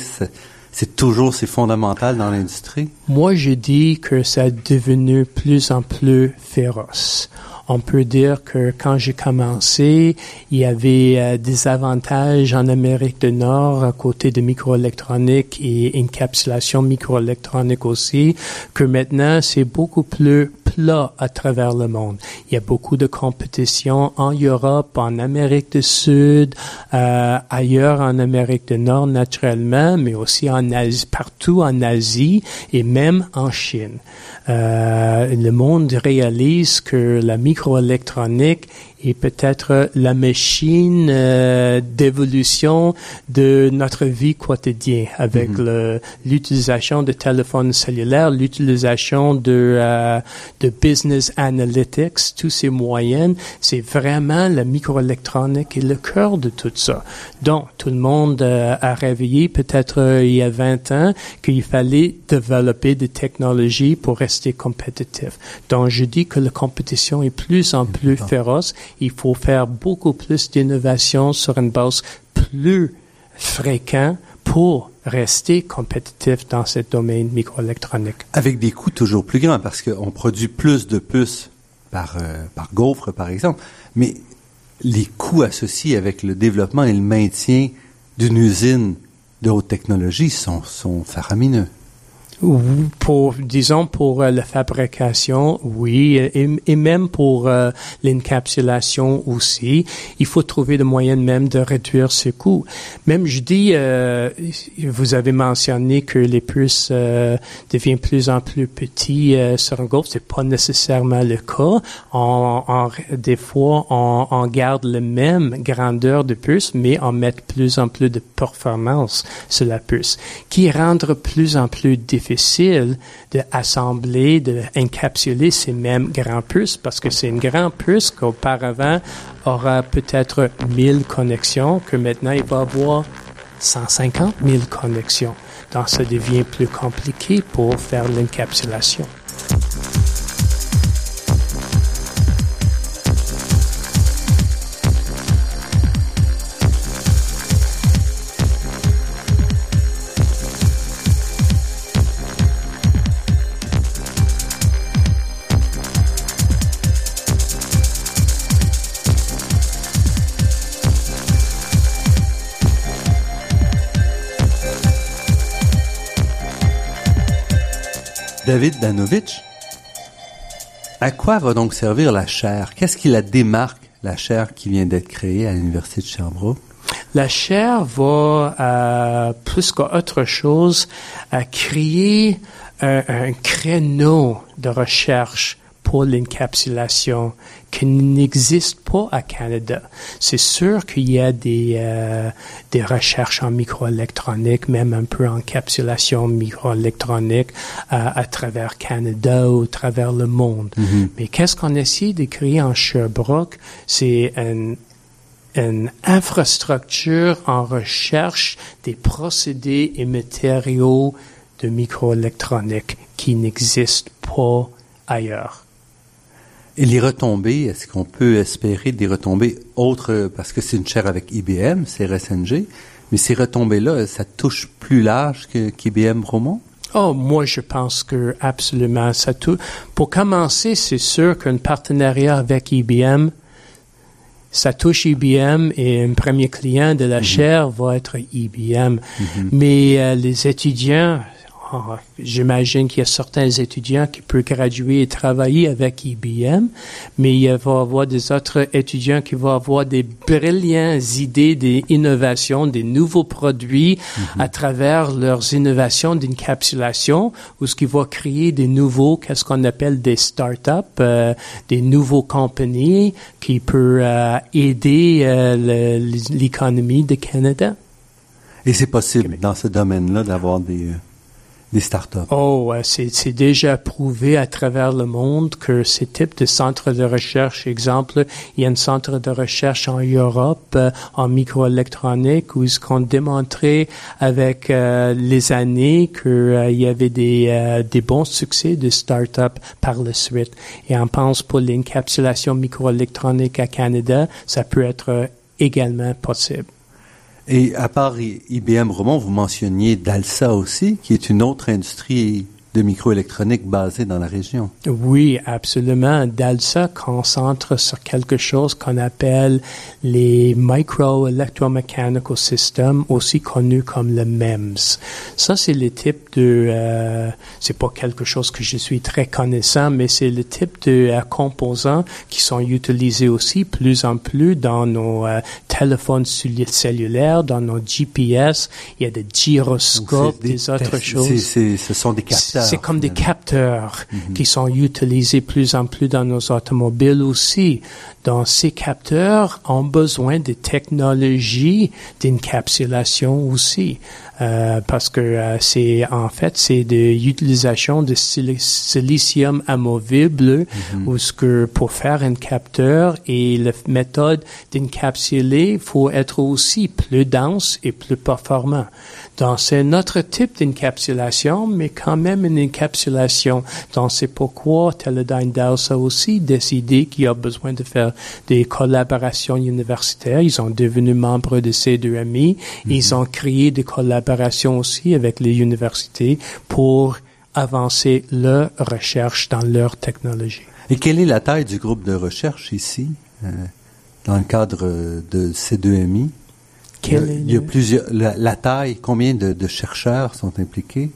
c'est toujours, c'est fondamental dans l'industrie? Moi, je dis que ça est devenu plus en plus féroce on peut dire que quand j'ai commencé, il y avait euh, des avantages en Amérique du Nord à côté de microélectronique et encapsulation microélectronique aussi, que maintenant c'est beaucoup plus plat à travers le monde. Il y a beaucoup de compétition en Europe, en Amérique du Sud, euh, ailleurs en Amérique du Nord naturellement, mais aussi en Asie, partout en Asie et même en Chine. Euh, le monde réalise que la microélectronique et peut-être la machine euh, d'évolution de notre vie quotidienne avec mhm. l'utilisation de téléphones cellulaires, l'utilisation de, euh, de business analytics, tous ces moyens, c'est vraiment la microélectronique et le cœur de tout ça. Donc, tout le monde euh, a réveillé peut-être il y a 20 ans qu'il fallait développer des technologies pour rester compétitif. Donc, je dis que la compétition est plus en plus féroce il faut faire beaucoup plus d'innovation sur une base plus fréquente pour rester compétitif dans ce domaine microélectronique. Avec des coûts toujours plus grands parce qu'on produit plus de puces par, euh, par gaufre, par exemple, mais les coûts associés avec le développement et le maintien d'une usine de haute technologie sont faramineux. Pour, disons, pour euh, la fabrication, oui, et, et même pour euh, l'encapsulation aussi, il faut trouver le moyen même de réduire ce coûts. Même, je dis, euh, vous avez mentionné que les puces deviennent plus en plus petits sur un golf. C'est pas nécessairement le cas. On, des fois, on, on, garde la même grandeur de puce, mais on met plus en plus de performance sur la puce, qui rend plus en plus difficile difficile d'assembler, d'encapsuler ces mêmes grands puces parce que c'est une grande puce qu'auparavant aura peut-être 1000 connexions, que maintenant il va avoir 150 000 connexions. Donc ça devient plus compliqué pour faire l'encapsulation. David Danovitch, à quoi va donc servir la chaire? Qu'est-ce qui la démarque, la chaire qui vient d'être créée à l'Université de Sherbrooke? La chaire va, euh, plus qu'autre chose, à créer un créneau de recherche pour l'encapsulation qui n'existe pas à Canada. C'est sûr qu'il y a des, euh, des recherches en microélectronique, même un peu en encapsulation microélectronique euh, à travers Canada ou à travers le monde. Mm-hmm. Mais qu'est-ce qu'on essaie de créer en Sherbrooke? C'est une infrastructure en recherche des procédés et matériaux de microélectronique qui n'existent pas ailleurs. Et les retombées, est-ce qu'on peut espérer des retombées autres, parce que c'est une chaire avec IBM, c'est RSNG, mais ces retombées-là, ça touche plus large que, qu'IBM Bromont? Oh, moi, je pense que absolument ça touche. Pour commencer, c'est sûr qu'un partenariat avec IBM, ça touche IBM et un premier client de la chaire va être IBM. Mais euh, les étudiants, J'imagine qu'il y a certains étudiants qui peuvent graduer et travailler avec IBM, mais il va y avoir des autres étudiants qui vont avoir des brillantes idées d'innovation, des nouveaux produits à travers leurs innovations d'encapsulation, ou ce qui va créer des nouveaux, qu'est-ce qu'on appelle des startups, euh, des nouveaux compagnies qui peuvent euh, aider euh, l'économie du Canada. Et c'est possible dans ce domaine-là d'avoir des, euh, des startups. Oh, euh, c'est déjà prouvé à travers le monde que ces types de centres de recherche, exemple, il y a un centre de recherche en Europe euh, en microélectronique où ils ont démontré avec euh, les années qu'il y avait des, euh, des bons succès de start-up par la suite. Et on pense pour l'encapsulation microélectronique à Canada, ça peut être euh, également possible. Et à part IBM Bromont, vous mentionniez DALSA aussi, qui est une autre industrie de microélectronique basée dans la région. Oui, absolument. DALSA concentre sur quelque chose qu'on appelle les Micro Electromechanical Systems, aussi connus comme le MEMS. Ça, c'est le type de, euh, c'est pas quelque chose que je suis très connaissant, mais c'est le type de euh, composants qui sont utilisés aussi plus en plus dans nos euh, téléphones cellu- cellulaires, dans nos GPS. Il y a des gyroscopes, des, autres choses. c'est- ce sont des capteurs. C'est comme des finalement. capteurs qui sont utilisés plus en plus dans nos automobiles aussi. Donc, ces capteurs ont besoin de technologies d'encapsulation aussi. Euh, parce que euh, c'est en fait c'est de l'utilisation de sil- silicium amovible ce que pour faire un capteur et la méthode d'encapsuler faut être aussi plus dense et plus performant. Donc c'est notre type d'encapsulation, mais quand même une encapsulation. Donc c'est pourquoi Teledyne Dowsa a aussi décidé qu'il y a besoin de faire des collaborations universitaires. Ils sont devenus membres de C2MI. Ils ont créé des collaborations aussi avec les universités pour avancer leur recherche dans leur technologie. Et quelle est la taille du groupe de recherche ici, euh, dans le cadre de C2MI? Il y a, plusieurs, la, la taille, combien de, de chercheurs sont impliqués?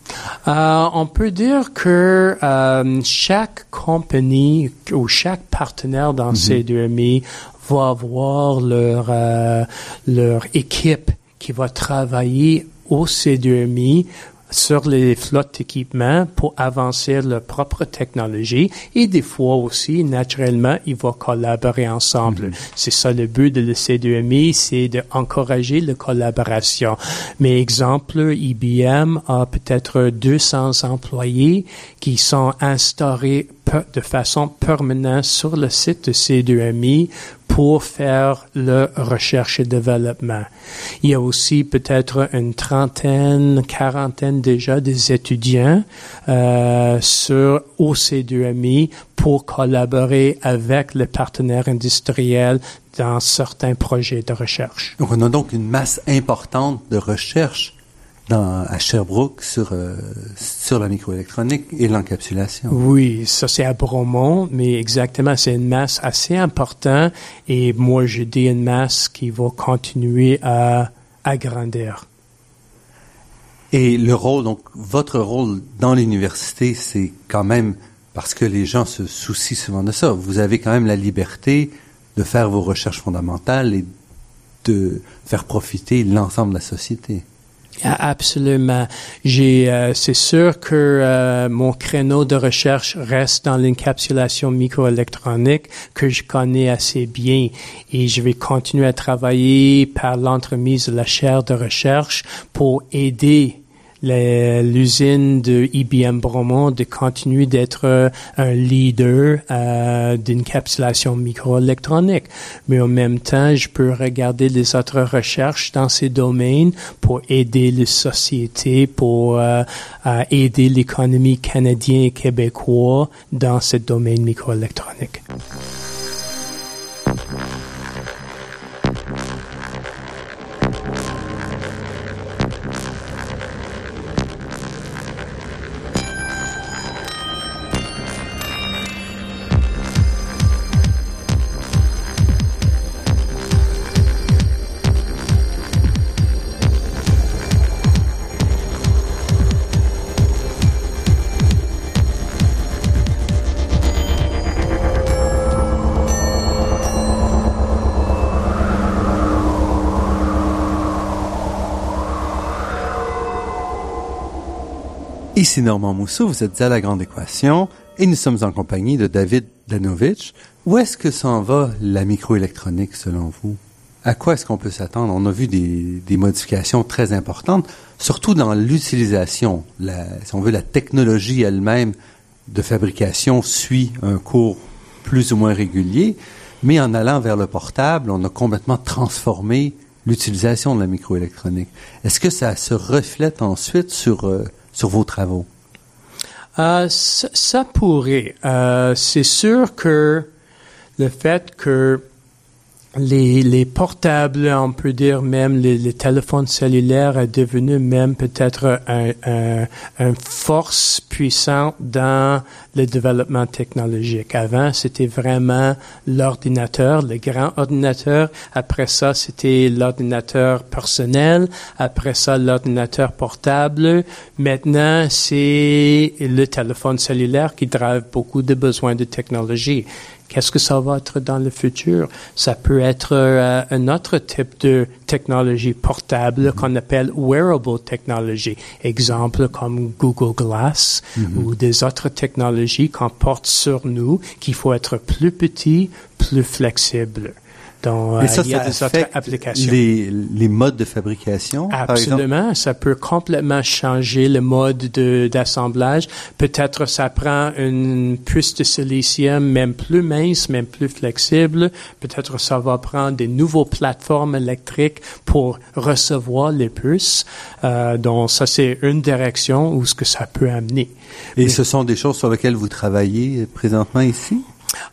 Euh, on peut dire que euh, chaque compagnie ou chaque partenaire dans C2MI va avoir leur euh, leur équipe qui va travailler au C2MI sur les flottes d'équipements pour avancer leur propre technologie et des fois aussi, naturellement, ils vont collaborer ensemble. C'est ça le but de le C2MI, c'est d'encourager la collaboration. Mais exemple, IBM a peut-être 200 employés qui sont instaurés de façon permanente sur le site de C2MI pour faire leur recherche et développement. Il y a aussi peut-être une trentaine, quarantaine déjà des étudiants euh, sur OC2MI pour collaborer avec les partenaires industriels dans certains projets de recherche. Donc, on a donc une masse importante de recherche dans, à Sherbrooke sur, euh, sur la microélectronique et l'encapsulation. Oui, ça c'est à Bromont, mais exactement, c'est une masse assez importante et moi je dis une masse qui va continuer à agrandir. Et le rôle, donc, votre rôle dans l'université, c'est quand même, parce que les gens se soucient souvent de ça, vous avez quand même la liberté de faire vos recherches fondamentales et de faire profiter l'ensemble de la société. Ah, Absolument. J'ai, euh, c'est sûr que euh, mon créneau de recherche reste dans l'encapsulation microélectronique que je connais assez bien et je vais continuer à travailler par l'entremise de la chaire de recherche pour aider l'usine de IBM Bromont de continuer d'être euh, un leader euh, d'encapsulation microélectronique. Mais en même temps, je peux regarder les autres recherches dans ces domaines pour aider les sociétés, pour euh, aider l'économie canadienne et québécoise dans ce domaine microélectronique. Ici Normand Mousseau, vous êtes à La Grande Équation et nous sommes en compagnie de David Danovich. Où est-ce que s'en va la microélectronique selon vous? À quoi est-ce qu'on peut s'attendre? On a vu des, des modifications très importantes, surtout dans l'utilisation. Si on veut, la technologie elle-même de fabrication suit un cours plus ou moins régulier, mais en allant vers le portable, on a complètement transformé l'utilisation de la microélectronique. Est-ce que ça se reflète ensuite sur, euh, sur vos travaux? Euh, ça, pourrait. Euh, c'est sûr que le fait que les, les portables, on peut dire même les, les téléphones cellulaires est devenu même peut-être un, un, un force puissante dans le développement technologique. Avant, c'était vraiment l'ordinateur, le grand ordinateur. Après ça, c'était l'ordinateur personnel. Après ça, l'ordinateur portable. Maintenant, c'est le téléphone cellulaire qui drive beaucoup de besoins de technologie. Qu'est-ce que ça va être dans le futur? Ça peut être euh, un autre type de technologie portable qu'on appelle wearable technology. Exemple comme Google Glass ou des autres technologies qu'on porte sur nous qu'il faut être plus petit, plus flexible. Donc, Et euh, ça, il y a ça des autres affecte applications. les, les modes de fabrication, par? Absolument, ça peut complètement changer le mode de d'assemblage. Peut-être ça prend une puce de silicium même plus mince, même plus flexible. Peut-être ça va prendre des nouveaux plateformes électriques pour recevoir les puces. Euh, donc ça c'est une direction où ce que ça peut amener. Et ce sont des choses sur lesquelles vous travaillez présentement ici?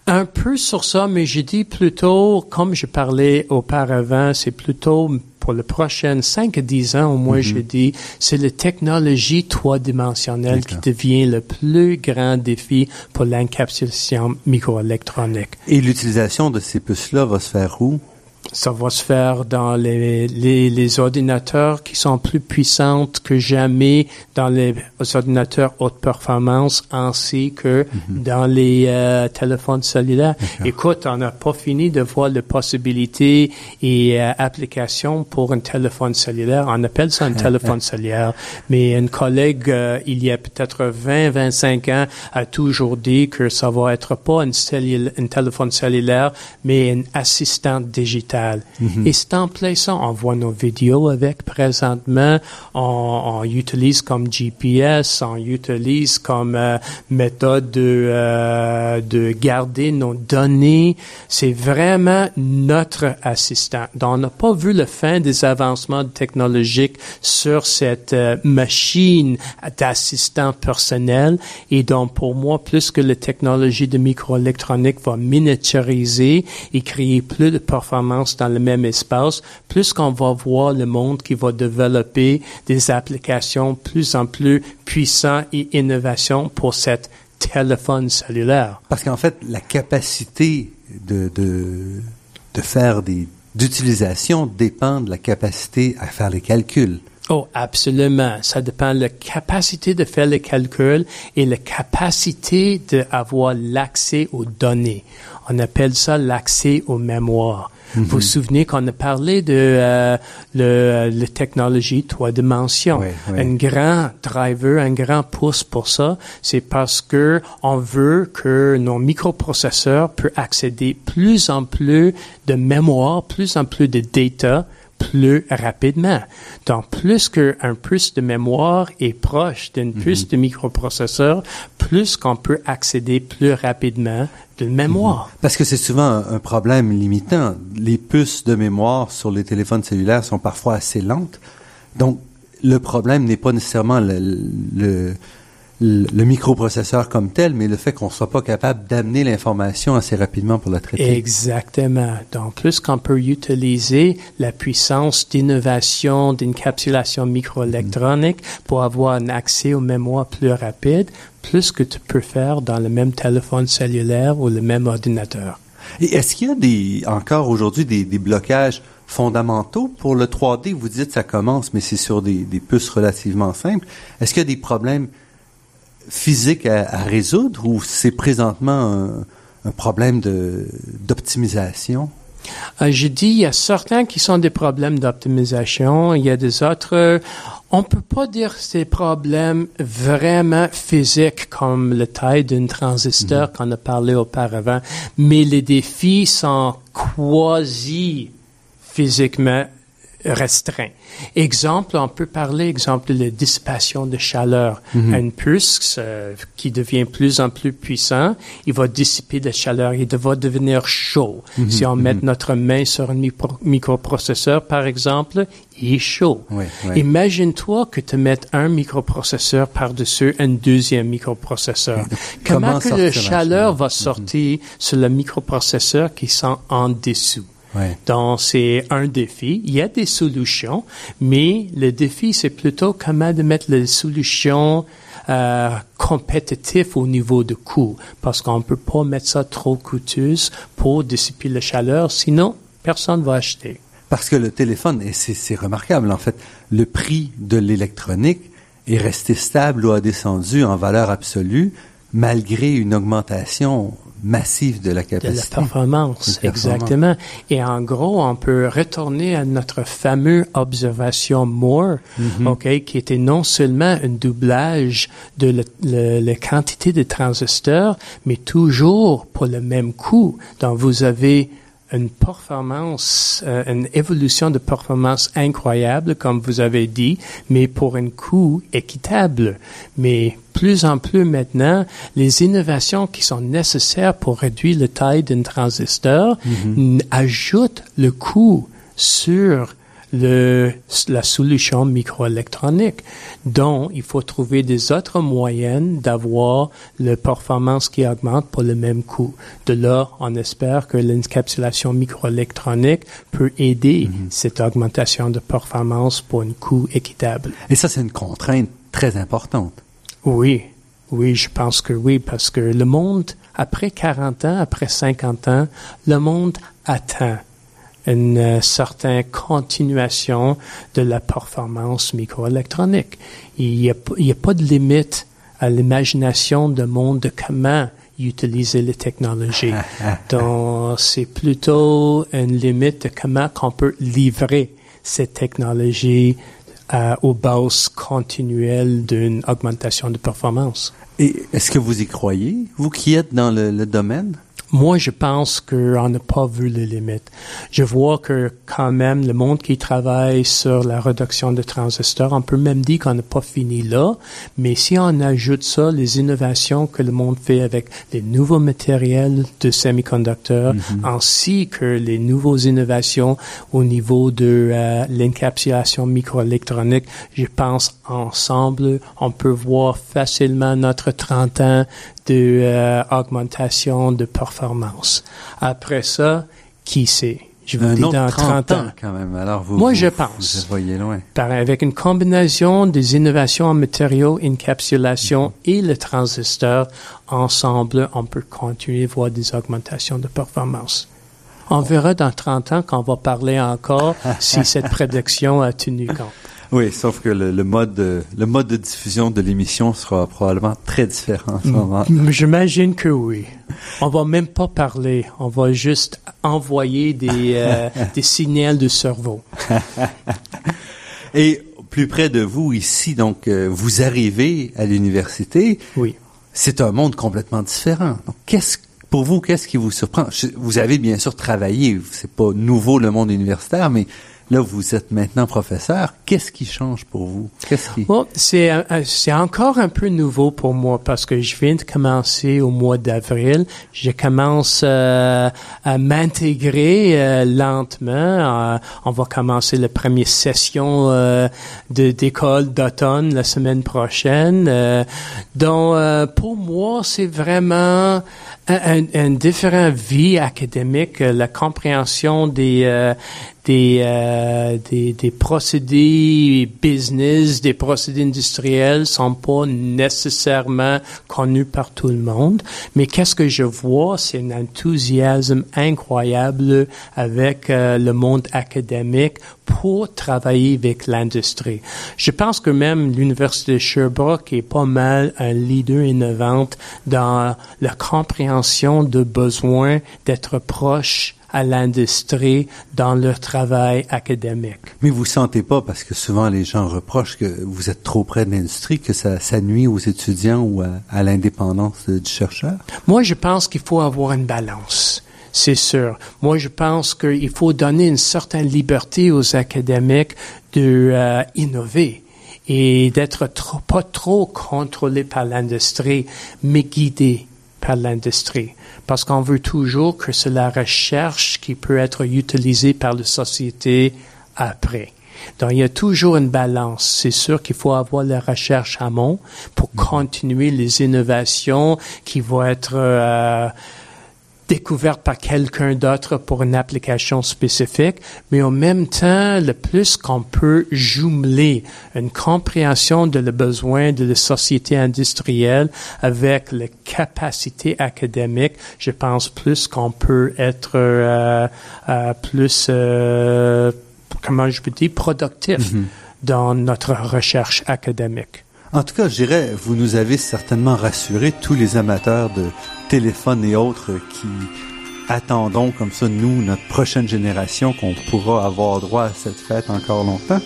Un peu sur ça, mais j'ai dit plutôt, comme je parlais auparavant, c'est plutôt pour les prochaines 5 à 10 ans, au moins, je dis, c'est la technologie trois-dimensionnelle qui devient le plus grand défi pour l'encapsulation microélectronique. Et l'utilisation de ces puces-là va se faire où? Ça va se faire dans les, les, les ordinateurs qui sont plus puissantes que jamais dans les ordinateurs haute performance ainsi que dans les euh, téléphones cellulaires. Écoute, on n'a pas fini de voir les possibilités et euh, applications pour un téléphone cellulaire. On appelle ça un téléphone cellulaire, mais un collègue, euh, il y a peut-être 20, 25 ans, a toujours dit que ça va être pas un, cellul- un téléphone cellulaire, mais un assistant digital. Et c'est en plein ça. On voit nos vidéos avec présentement. On, on utilise comme GPS, on utilise comme euh, méthode de, euh, de garder nos données. C'est vraiment notre assistant. Donc, on n'a pas vu le fin des avancements technologiques sur cette euh, machine d'assistant personnel. Et donc, pour moi, plus que la technologie de microélectronique va miniaturiser et créer plus de performance dans le même espace, plus qu'on va voir le monde qui va développer des applications plus en plus puissantes et innovations pour cet téléphone cellulaire. Parce qu'en fait, la capacité de, de, de faire des d'utilisation dépend de la capacité à faire les calculs. Oh, absolument. Ça dépend de la capacité de faire les calculs et la capacité d'avoir l'accès aux données. On appelle ça l'accès aux mémoires. Vous vous souvenez qu'on a parlé de euh, le, la technologie trois dimensions. Oui, oui. Un grand driver, un grand pouce pour ça, c'est parce que on veut que nos microprocesseurs puissent accéder plus en plus de mémoire, plus en plus de data plus rapidement. Donc, plus qu'un puce de mémoire est proche d'une puce de microprocesseur, plus qu'on peut accéder plus rapidement de mémoire. Parce que c'est souvent un, un problème limitant. Les puces de mémoire sur les téléphones cellulaires sont parfois assez lentes. Donc, le problème n'est pas nécessairement le, le, le, microprocesseur comme tel, mais le fait qu'on soit pas capable d'amener l'information assez rapidement pour la traiter. Exactement. Donc, plus qu'on peut utiliser la puissance d'innovation, d'encapsulation microélectronique pour avoir un accès aux mémoires plus rapide, plus que tu peux faire dans le même téléphone cellulaire ou le même ordinateur. Et est-ce qu'il y a des, encore aujourd'hui des, des blocages fondamentaux pour le 3D? Vous dites ça commence, mais c'est sur des, des puces relativement simples. Est-ce qu'il y a des problèmes physiques à, à résoudre ou c'est présentement un, un problème d'optimisation? Euh, je dis, il y a certains qui sont des problèmes d'optimisation, il y a des autres, on peut pas dire que c'est des problèmes vraiment physiques comme la taille d'un transistor qu'on a parlé auparavant, mais les défis sont quasi physiquement restreint. Exemple, on peut parler, exemple, de la dissipation de chaleur. Un puce euh, qui devient plus en plus puissant, il va dissiper la chaleur, il va devenir chaud. Si on met notre main sur un micro- microprocesseur, par exemple, il est chaud. Oui, oui. Imagine-toi que tu mettes un microprocesseur par-dessus un deuxième microprocesseur. Comment Comment que la chaleur chaleur? va sortir sur le microprocesseur qui sont en dessous? Ouais. Donc, c'est un défi. Il y a des solutions, mais le défi, c'est plutôt comment de mettre les solutions euh, compétitives au niveau de coût, parce qu'on ne peut pas mettre ça trop coûteuse pour dissiper la chaleur, sinon personne va acheter. Parce que le téléphone, et c'est remarquable en fait, le prix de l'électronique est resté stable ou a descendu en valeur absolue malgré une augmentation massive de la de la capacité. performance, De la performance. exactement. Et en gros, on peut retourner à notre fameux observation Moore, Mm-hmm. ok, qui était non seulement un doublage de le- le- la quantité de transistors, mais toujours pour le même coût. Donc, vous avez une performance, euh, une évolution de performance incroyable, comme vous avez dit, mais pour un coût équitable. Mais plus en plus maintenant, les innovations qui sont nécessaires pour réduire la taille d'un transistor n- ajoutent le coût sur le, la solution microélectronique. Donc, il faut trouver des autres moyens d'avoir la performance qui augmente pour le même coût. De là, on espère que l'encapsulation microélectronique peut aider cette augmentation de performance pour un coût équitable. Et ça, c'est une contrainte très importante. Oui, oui, je pense que oui, parce que le monde, après 40 ans, après 50 ans, le monde attend une euh, certaine continuation de la performance microélectronique. Il n'y a, a pas de limite à l'imagination du monde de comment utiliser les technologies. Donc, c'est plutôt une limite de comment qu'on peut livrer cette technologie euh, aux bases continuelles d'une augmentation de performance. Et est-ce que vous y croyez, vous qui êtes dans le, le domaine? Moi, je pense qu'on n'a pas vu les limites. Je vois que quand même, le monde qui travaille sur la réduction de transistors, on peut même dire qu'on n'a pas fini là, mais si on ajoute ça, les innovations que le monde fait avec les nouveaux matériels de semi-conducteurs, ainsi que les nouvelles innovations au niveau de euh, l'encapsulation microélectronique, je pense ensemble, on peut voir facilement notre 30 ans de euh, augmentation de performance. Après ça, qui sait? Je vous Un dis autre dans 30 30 ans. ans, quand même. Alors vous, Moi, vous- je pense. Vous voyez loin. Par- avec une combinaison des innovations en matériaux, encapsulation et le transistor, ensemble, on peut continuer à voir des augmentations de performance. On verra dans 30 ans qu'on va parler encore si cette prédiction a tenu compte. Oui, sauf que le, le mode de, le mode de diffusion de l'émission sera probablement très différent en ce moment. J'imagine que oui. On va même pas parler, on va juste envoyer des, euh, des signaux de cerveau. Et plus près de vous ici, donc euh, vous arrivez à l'université, Oui. c'est un monde complètement différent. Donc, qu'est-ce pour vous, qu'est-ce qui vous surprend? Je- Vous avez bien sûr travaillé, c'est pas nouveau le monde universitaire, mais Là, vous êtes maintenant professeur. Qu'est-ce qui change pour vous? Qu'est-ce qui... Bon, c'est, euh, euh, c'est encore un peu nouveau pour moi parce que je viens de commencer au mois d'avril. Je commence euh, à m'intégrer lentement. on va commencer la première session de, d'école d'automne la semaine prochaine. donc, pour moi, c'est vraiment un, un, différent vie académique, la compréhension des, des, euh, des, des, procédés business, des procédés industriels sont pas nécessairement connus par tout le monde. Mais qu'est-ce que je vois, c'est un enthousiasme incroyable avec euh, le monde académique pour travailler avec l'industrie. Je pense que même l'Université de Sherbrooke est pas mal un leader innovant dans la compréhension de besoin d'être proche à l'industrie dans leur travail académique. Mais vous sentez pas, parce que souvent les gens reprochent que vous êtes trop près de l'industrie, que ça, ça nuit aux étudiants ou à, l'indépendance du chercheur? Moi, je pense qu'il faut avoir une balance. C'est sûr. Moi, je pense qu'il faut donner une certaine liberté aux académiques de euh, innover et d'être trop, pas trop contrôlés par l'industrie, mais guidés par l'industrie parce qu'on veut toujours que c'est la recherche qui peut être utilisée par la société après. Donc, il y a toujours une balance. C'est sûr qu'il faut avoir la recherche amont pour mm-hmm. continuer les innovations qui vont être euh, découverte par quelqu'un d'autre pour une application spécifique, mais en même temps, le plus qu'on peut jumeler une compréhension de le besoin de la société industrielle avec la capacité académique, je pense plus qu'on peut être euh, euh, plus, euh, comment je peux dire, productif mm-hmm. dans notre recherche académique. En tout cas, je dirais, vous nous avez certainement rassuré tous les amateurs de téléphones et autres qui attendons comme ça, nous, notre prochaine génération, qu'on pourra avoir droit à cette fête encore longtemps.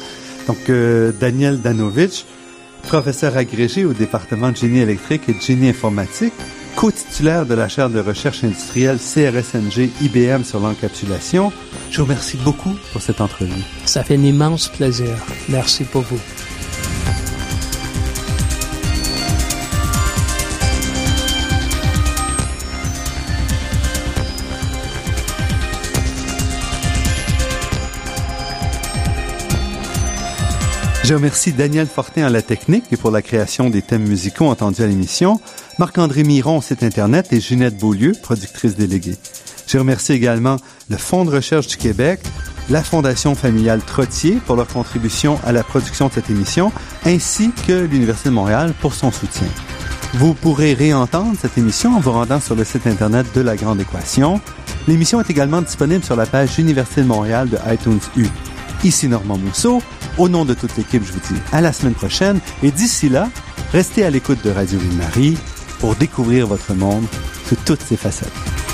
Donc, euh, Daniel Danovitch, professeur agrégé au département de génie électrique et de génie informatique, co-titulaire de la chaire de recherche industrielle CRSNG IBM sur l'encapsulation. Je vous remercie beaucoup pour cette entrevue. Ça fait un immense plaisir. Merci pour vous. Je remercie Daniel Fortin à la technique et pour la création des thèmes musicaux entendus à l'émission, Marc-André Miron site Internet et Ginette Beaulieu, productrice déléguée. Je remercie également le Fonds de recherche du Québec, la Fondation familiale Trottier pour leur contribution à la production de cette émission, ainsi que l'Université de Montréal pour son soutien. Vous pourrez réentendre cette émission en vous rendant sur le site Internet de La Grande Équation. L'émission est également disponible sur la page Université de Montréal de iTunes U. Ici Normand Mousseau. Au nom de toute l'équipe, je vous dis à la semaine prochaine et d'ici là, restez à l'écoute de Radio Ville-Marie pour découvrir votre monde sous toutes ses facettes.